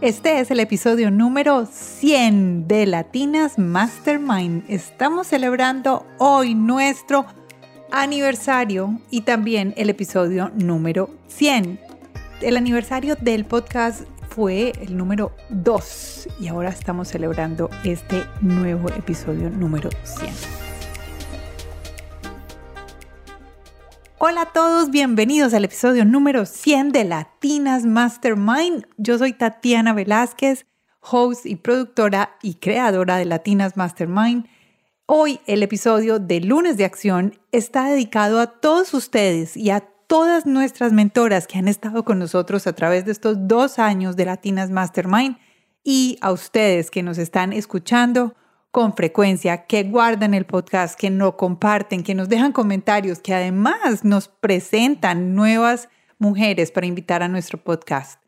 Este es el episodio número 100 de Latinas Mastermind. Estamos celebrando hoy nuestro aniversario y también el episodio número 100. El aniversario del podcast fue el número 2 y ahora estamos celebrando este nuevo episodio número 100. Hola a todos, bienvenidos al episodio número 100 de Latinas Mastermind. Yo soy Tatiana Velázquez, host y productora y creadora de Latinas Mastermind. Hoy el episodio de Lunes de Acción está dedicado a todos ustedes y a todas nuestras mentoras que han estado con nosotros a través de estos dos años de Latinas Mastermind y a ustedes que nos están escuchando con frecuencia, que guardan el podcast, que no comparten, que nos dejan comentarios, que además nos presentan nuevas mujeres para invitar a nuestro podcast.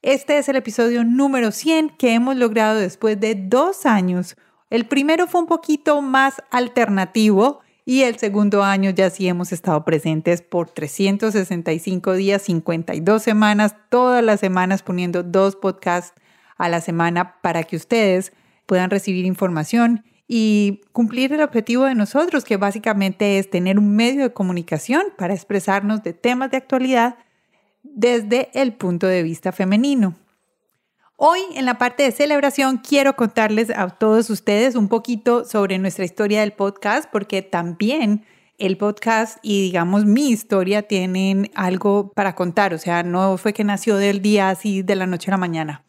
Este es el episodio número 100 que hemos logrado después de dos años. El primero fue un poquito más alternativo y el segundo año ya sí hemos estado presentes por 365 días, 52 semanas, todas las semanas poniendo dos podcasts a la semana para que ustedes puedan recibir información y cumplir el objetivo de nosotros, que básicamente es tener un medio de comunicación para expresarnos de temas de actualidad desde el punto de vista femenino. Hoy en la parte de celebración quiero contarles a todos ustedes un poquito sobre nuestra historia del podcast, porque también el podcast y digamos mi historia tienen algo para contar, o sea, no fue que nació del día así de la noche a la mañana.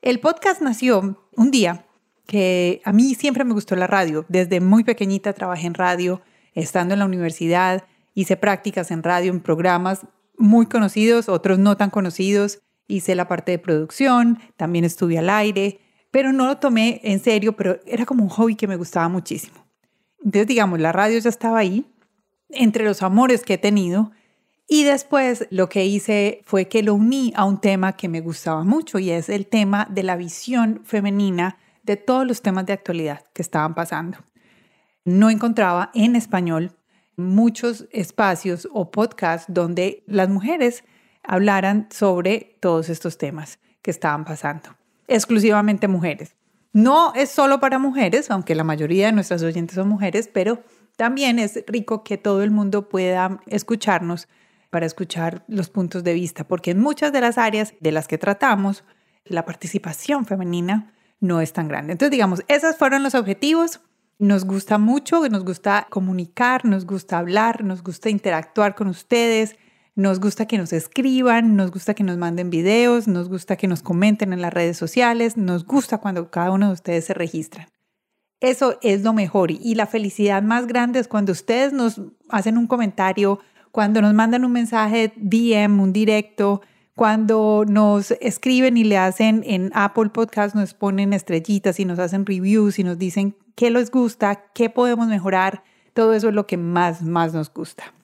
El podcast nació un día que a mí siempre me gustó la radio. Desde muy pequeñita trabajé en radio, estando en la universidad, hice prácticas en radio, en programas muy conocidos, otros no tan conocidos. Hice la parte de producción, también estuve al aire, pero no lo tomé en serio, pero era como un hobby que me gustaba muchísimo. Entonces, digamos, la radio ya estaba ahí, entre los amores que he tenido. Y después lo que hice fue que lo uní a un tema que me gustaba mucho y es el tema de la visión femenina de todos los temas de actualidad que estaban pasando. No encontraba en español muchos espacios o podcasts donde las mujeres hablaran sobre todos estos temas que estaban pasando. Exclusivamente mujeres. No es solo para mujeres, aunque la mayoría de nuestras oyentes son mujeres, pero también es rico que todo el mundo pueda escucharnos para escuchar los puntos de vista, porque en muchas de las áreas de las que tratamos, la participación femenina no es tan grande. Entonces, digamos, esos fueron los objetivos. Nos gusta mucho, nos gusta comunicar, nos gusta hablar, nos gusta interactuar con ustedes, nos gusta que nos escriban, nos gusta que nos manden videos, nos gusta que nos comenten en las redes sociales, nos gusta cuando cada uno de ustedes se registra. Eso es lo mejor y la felicidad más grande es cuando ustedes nos hacen un comentario, cuando nos mandan un mensaje DM, un directo, cuando nos escriben y le hacen en Apple Podcast, nos ponen estrellitas y nos hacen reviews y nos dicen qué les gusta, qué podemos mejorar, todo eso es lo que más, más nos gusta.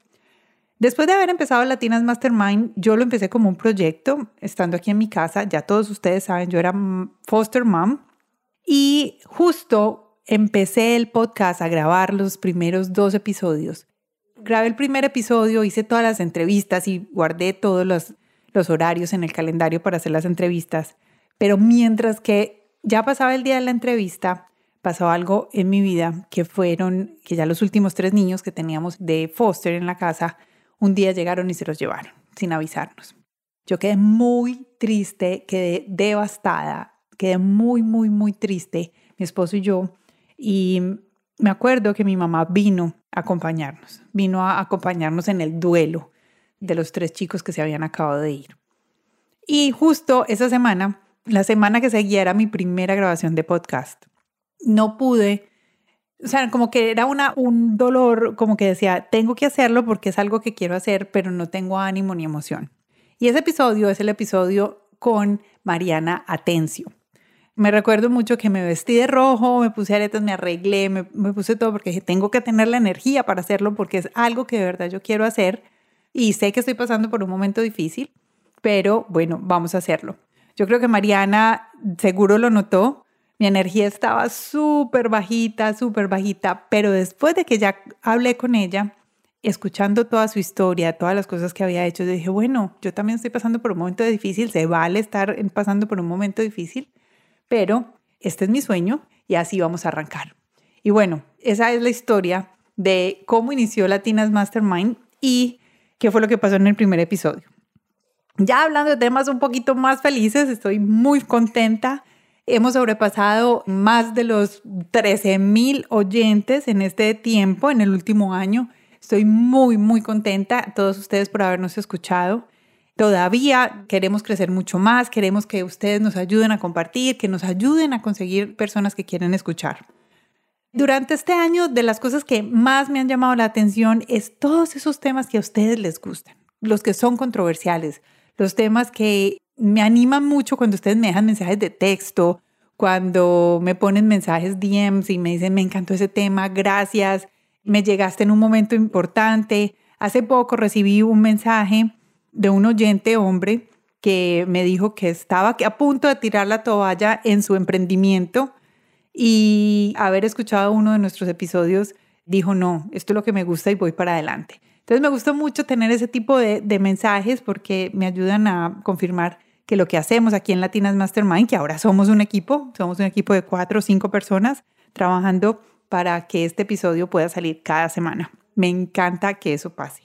Después de haber empezado Latinas Mastermind, yo lo empecé como un proyecto, estando aquí en mi casa, ya todos ustedes saben, yo era foster mom y justo empecé el podcast a grabar los primeros dos episodios. Grabé el primer episodio, hice todas las entrevistas y guardé todos los los horarios en el calendario para hacer las entrevistas, pero mientras que ya pasaba el día de la entrevista, pasó algo en mi vida que fueron que ya los últimos tres niños que teníamos de foster en la casa, un día llegaron y se los llevaron sin avisarnos. Yo quedé muy triste, quedé devastada, quedé muy, muy, muy triste, mi esposo y yo, y me acuerdo que mi mamá vino a acompañarnos, vino a acompañarnos en el duelo de los tres chicos que se habían acabado de ir. Y justo esa semana, la semana que seguía era mi primera grabación de podcast. No pude, o sea, como que era una, un dolor, como que decía, tengo que hacerlo porque es algo que quiero hacer, pero no tengo ánimo ni emoción. Y ese episodio es el episodio con Mariana Atencio. Me recuerdo mucho que me vestí de rojo, me puse aretas, me arreglé, me, me puse todo porque tengo que tener la energía para hacerlo porque es algo que de verdad yo quiero hacer y sé que estoy pasando por un momento difícil, pero bueno, vamos a hacerlo. Yo creo que Mariana seguro lo notó. Mi energía estaba súper bajita, súper bajita, pero después de que ya hablé con ella, escuchando toda su historia, todas las cosas que había hecho, dije, bueno, yo también estoy pasando por un momento difícil, se vale estar pasando por un momento difícil, pero este es mi sueño y así vamos a arrancar. Y bueno, esa es la historia de cómo inició Latinas Mastermind y qué fue lo que pasó en el primer episodio. Ya hablando de temas un poquito más felices, estoy muy contenta. Hemos sobrepasado más de los 13 mil oyentes en este tiempo, en el último año. Estoy muy, muy contenta, todos ustedes por habernos escuchado. Todavía queremos crecer mucho más, queremos que ustedes nos ayuden a compartir, que nos ayuden a conseguir personas que quieren escuchar. Durante este año, de las cosas que más me han llamado la atención es todos esos temas que a ustedes les gustan, los que son controversiales, los temas que me animan mucho cuando ustedes me dejan mensajes de texto, cuando me ponen mensajes DMs y me dicen, me encantó ese tema, gracias me llegaste en un momento importante. Hace poco recibí un mensaje de un oyente hombre que me dijo que estaba a punto de tirar la toalla en su emprendimiento y haber escuchado uno de nuestros episodios dijo, no, esto es lo que me gusta y voy para adelante. Entonces me gusta mucho tener ese tipo de, de mensajes porque me ayudan a confirmar que lo que hacemos aquí en Latinas Mastermind, que ahora somos un equipo, somos un equipo de cuatro o cinco personas trabajando para que este episodio pueda salir cada semana. Me encanta que eso pase.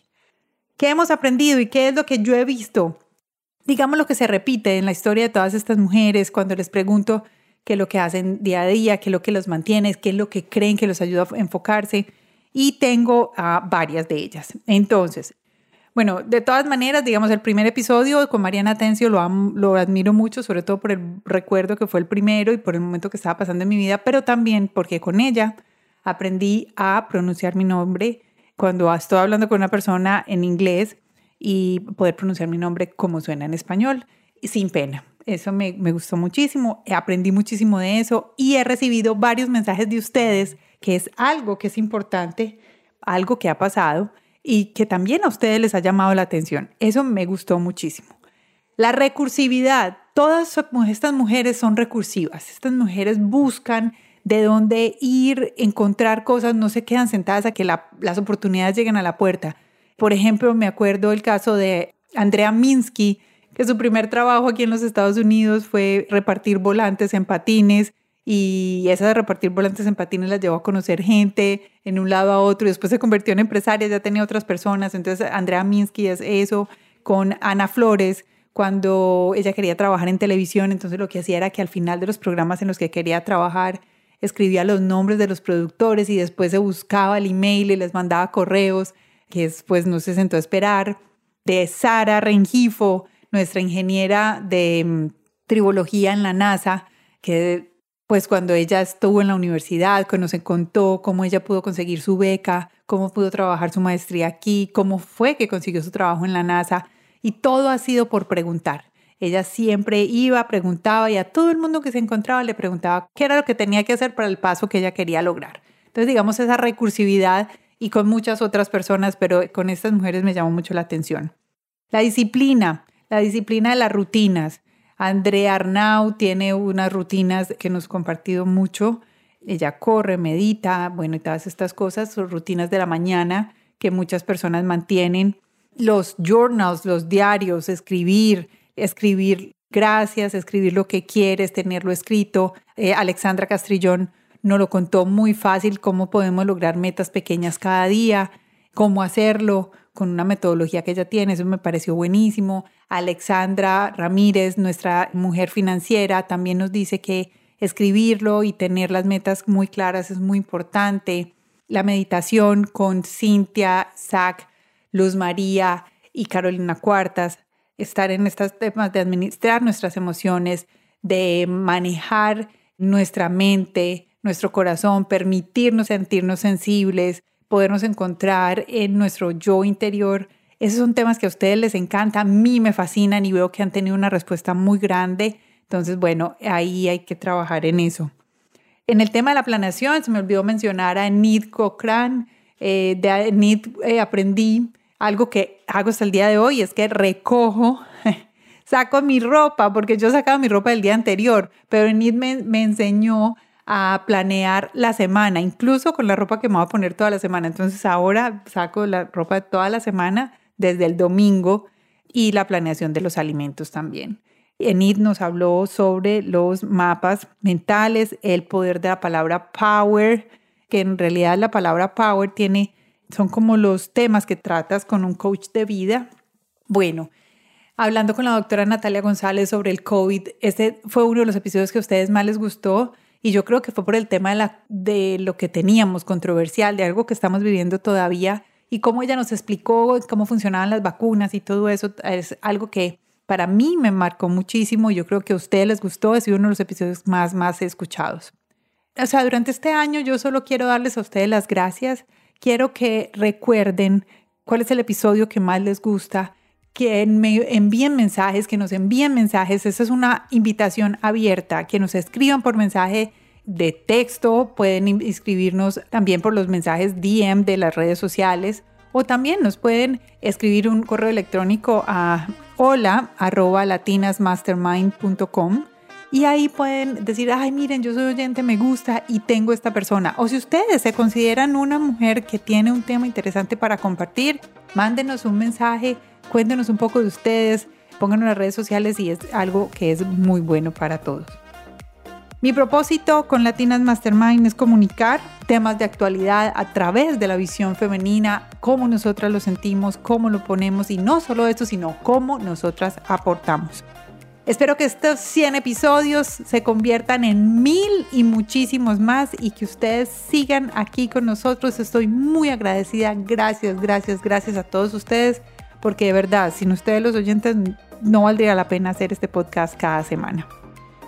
¿Qué hemos aprendido y qué es lo que yo he visto? Digamos lo que se repite en la historia de todas estas mujeres cuando les pregunto qué es lo que hacen día a día, qué es lo que los mantiene, qué es lo que creen que los ayuda a enfocarse. Y tengo a varias de ellas. Entonces, bueno, de todas maneras, digamos, el primer episodio con Mariana Tencio lo, lo admiro mucho, sobre todo por el recuerdo que fue el primero y por el momento que estaba pasando en mi vida, pero también porque con ella aprendí a pronunciar mi nombre cuando estoy hablando con una persona en inglés y poder pronunciar mi nombre como suena en español, sin pena. Eso me, gustó muchísimo, aprendí muchísimo de eso y he recibido varios mensajes de ustedes, que es algo que es importante, algo que ha pasado y que también a ustedes les ha llamado la atención. Eso me gustó muchísimo. La recursividad. Todas estas mujeres son recursivas. Estas mujeres buscan de dónde ir, encontrar cosas, no se quedan sentadas a que las oportunidades lleguen a la puerta. Por ejemplo, me acuerdo el caso de Andrea Minsky, su primer trabajo aquí en los Estados Unidos fue repartir volantes en patines y esa de repartir volantes en patines la llevó a conocer gente en un lado a otro y después se convirtió en empresaria, ya tenía otras personas. Entonces, Andrea Minsky es eso con Ana Flores cuando ella quería trabajar en televisión, entonces lo que hacía era que al final de los programas en los que quería trabajar, escribía los nombres de los productores y después se buscaba el email y les mandaba correos, que después no se sentó a esperar. De Sara Rengifo, nuestra ingeniera de mm, tribología en la NASA, que pues cuando ella estuvo en la universidad, cuando se contó cómo ella pudo conseguir su beca, cómo pudo trabajar su maestría aquí, cómo fue que consiguió su trabajo en la NASA, y todo ha sido por preguntar. Ella siempre iba, preguntaba y a todo el mundo que se encontraba le preguntaba qué era lo que tenía que hacer para el paso que ella quería lograr. Entonces, digamos, esa recursividad y con muchas otras personas, pero con estas mujeres me llamó mucho la atención. La disciplina, la disciplina de las rutinas. Andrea Arnau tiene unas rutinas que nos ha compartido mucho. Ella corre, medita, bueno, y todas estas cosas, son rutinas de la mañana que muchas personas mantienen. Los journals, los diarios, escribir, escribir gracias, escribir lo que quieres, tenerlo escrito. Eh, Alexandra Castrillón nos lo contó muy fácil, cómo podemos lograr metas pequeñas cada día, cómo hacerlo con una metodología que ella tiene, eso me pareció buenísimo. Alexandra Ramírez, nuestra mujer financiera, también nos dice que escribirlo y tener las metas muy claras es muy importante. La meditación con Cintia, Zach, Luz María y Carolina Cuartas estar en estos temas de administrar nuestras emociones, de manejar nuestra mente, nuestro corazón, permitirnos sentirnos sensibles, podernos encontrar en nuestro yo interior. Esos son temas que a ustedes les encantan, a mí me fascinan y veo que han tenido una respuesta muy grande. Entonces, bueno, ahí hay que trabajar en eso. En el tema de la planeación, se me olvidó mencionar a Nid Cochran. Eh, de Nid eh, aprendí algo que hago hasta el día de hoy es que recojo, saco mi ropa, porque yo sacaba mi ropa del día anterior, pero Enid me, me enseñó a planear la semana, incluso con la ropa que me voy a poner toda la semana. Entonces ahora saco la ropa de toda la semana desde el domingo y la planeación de los alimentos también. Enid nos habló sobre los mapas mentales, el poder de la palabra power, que en realidad la palabra power tiene, son como los temas que tratas con un coach de vida. Bueno, hablando con la doctora Natalia González sobre el COVID, este fue uno de los episodios que a ustedes más les gustó y yo creo que fue por el tema de, la, de lo que teníamos controversial, de algo que estamos viviendo todavía y cómo ella nos explicó cómo funcionaban las vacunas y todo eso es algo que para mí me marcó muchísimo. Yo creo que a ustedes les gustó, ha sido uno de los episodios más, más escuchados. O sea, durante este año yo solo quiero darles a ustedes las gracias. Quiero que recuerden cuál es el episodio que más les gusta, que me envíen mensajes, que nos envíen mensajes. Esa es una invitación abierta, que nos escriban por mensaje de texto, pueden escribirnos también por los mensajes DM de las redes sociales o también nos pueden escribir un correo electrónico a hola arroba latinasmastermind.com y ahí pueden decir, ay, miren, yo soy oyente, me gusta y tengo esta persona. O si ustedes se consideran una mujer que tiene un tema interesante para compartir, mándenos un mensaje, cuéntenos un poco de ustedes, pónganlo en las redes sociales y es algo que es muy bueno para todos. Mi propósito con Latinas Mastermind es comunicar temas de actualidad a través de la visión femenina, cómo nosotras lo sentimos, cómo lo ponemos y no solo esto, sino cómo nosotras aportamos. Espero que estos 100 episodios se conviertan en mil y muchísimos más y que ustedes sigan aquí con nosotros. Estoy muy agradecida. Gracias, gracias, gracias a todos ustedes porque de verdad, sin ustedes los oyentes no valdría la pena hacer este podcast cada semana.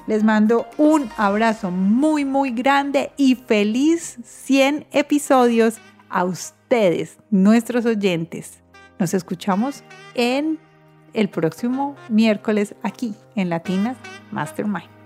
Les mando un abrazo muy, muy grande y feliz 100 episodios a ustedes, nuestros oyentes. Nos escuchamos en el próximo miércoles aquí en Latinas Mastermind.